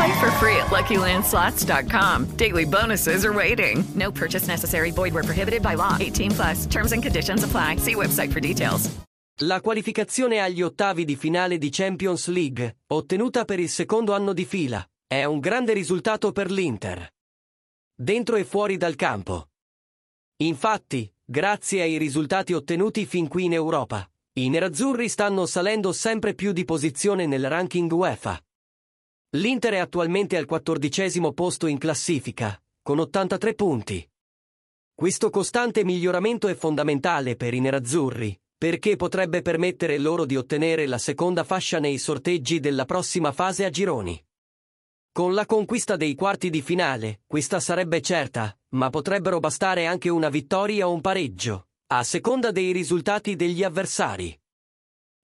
Play for free at LuckyLandSlots.com. Daily bonuses are waiting. No purchase necessary. Void where prohibited by law. 18 plus. Terms and conditions apply. See website for details. La qualificazione agli ottavi di finale di Champions League, ottenuta per il secondo anno di fila, è un grande risultato per l'Inter. Dentro e fuori dal campo. Infatti, grazie ai risultati ottenuti fin qui in Europa, i nerazzurri stanno salendo sempre più di posizione nel ranking UEFA. L'Inter è attualmente al quattordicesimo posto in classifica, con 83 punti. Questo costante miglioramento è fondamentale per i nerazzurri, perché potrebbe permettere loro di ottenere la seconda fascia nei sorteggi della prossima fase a gironi. Con la conquista dei quarti di finale, questa sarebbe certa, ma potrebbero bastare anche una vittoria o un pareggio, a seconda dei risultati degli avversari.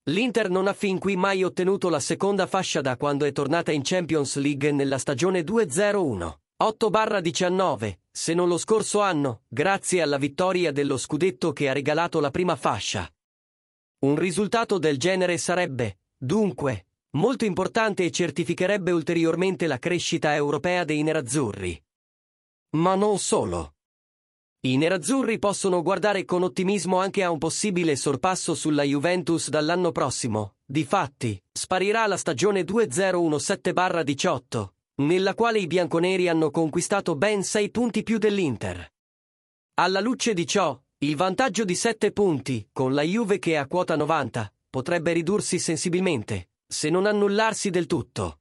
L'Inter non ha fin qui mai ottenuto la seconda fascia da quando è tornata in Champions League nella stagione 2-0-1. 8-19, se non lo scorso anno, grazie alla vittoria dello scudetto che ha regalato la prima fascia. Un risultato del genere sarebbe, dunque, molto importante e certificherebbe ulteriormente la crescita europea dei nerazzurri. Ma non solo. I nerazzurri possono guardare con ottimismo anche a un possibile sorpasso sulla Juventus dall'anno prossimo. Difatti, sparirà la stagione 2017-18, nella quale i bianconeri hanno conquistato ben 6 punti più dell'Inter. Alla luce di ciò, il vantaggio di 7 punti, con la Juve che è a quota 90, potrebbe ridursi sensibilmente, se non annullarsi del tutto.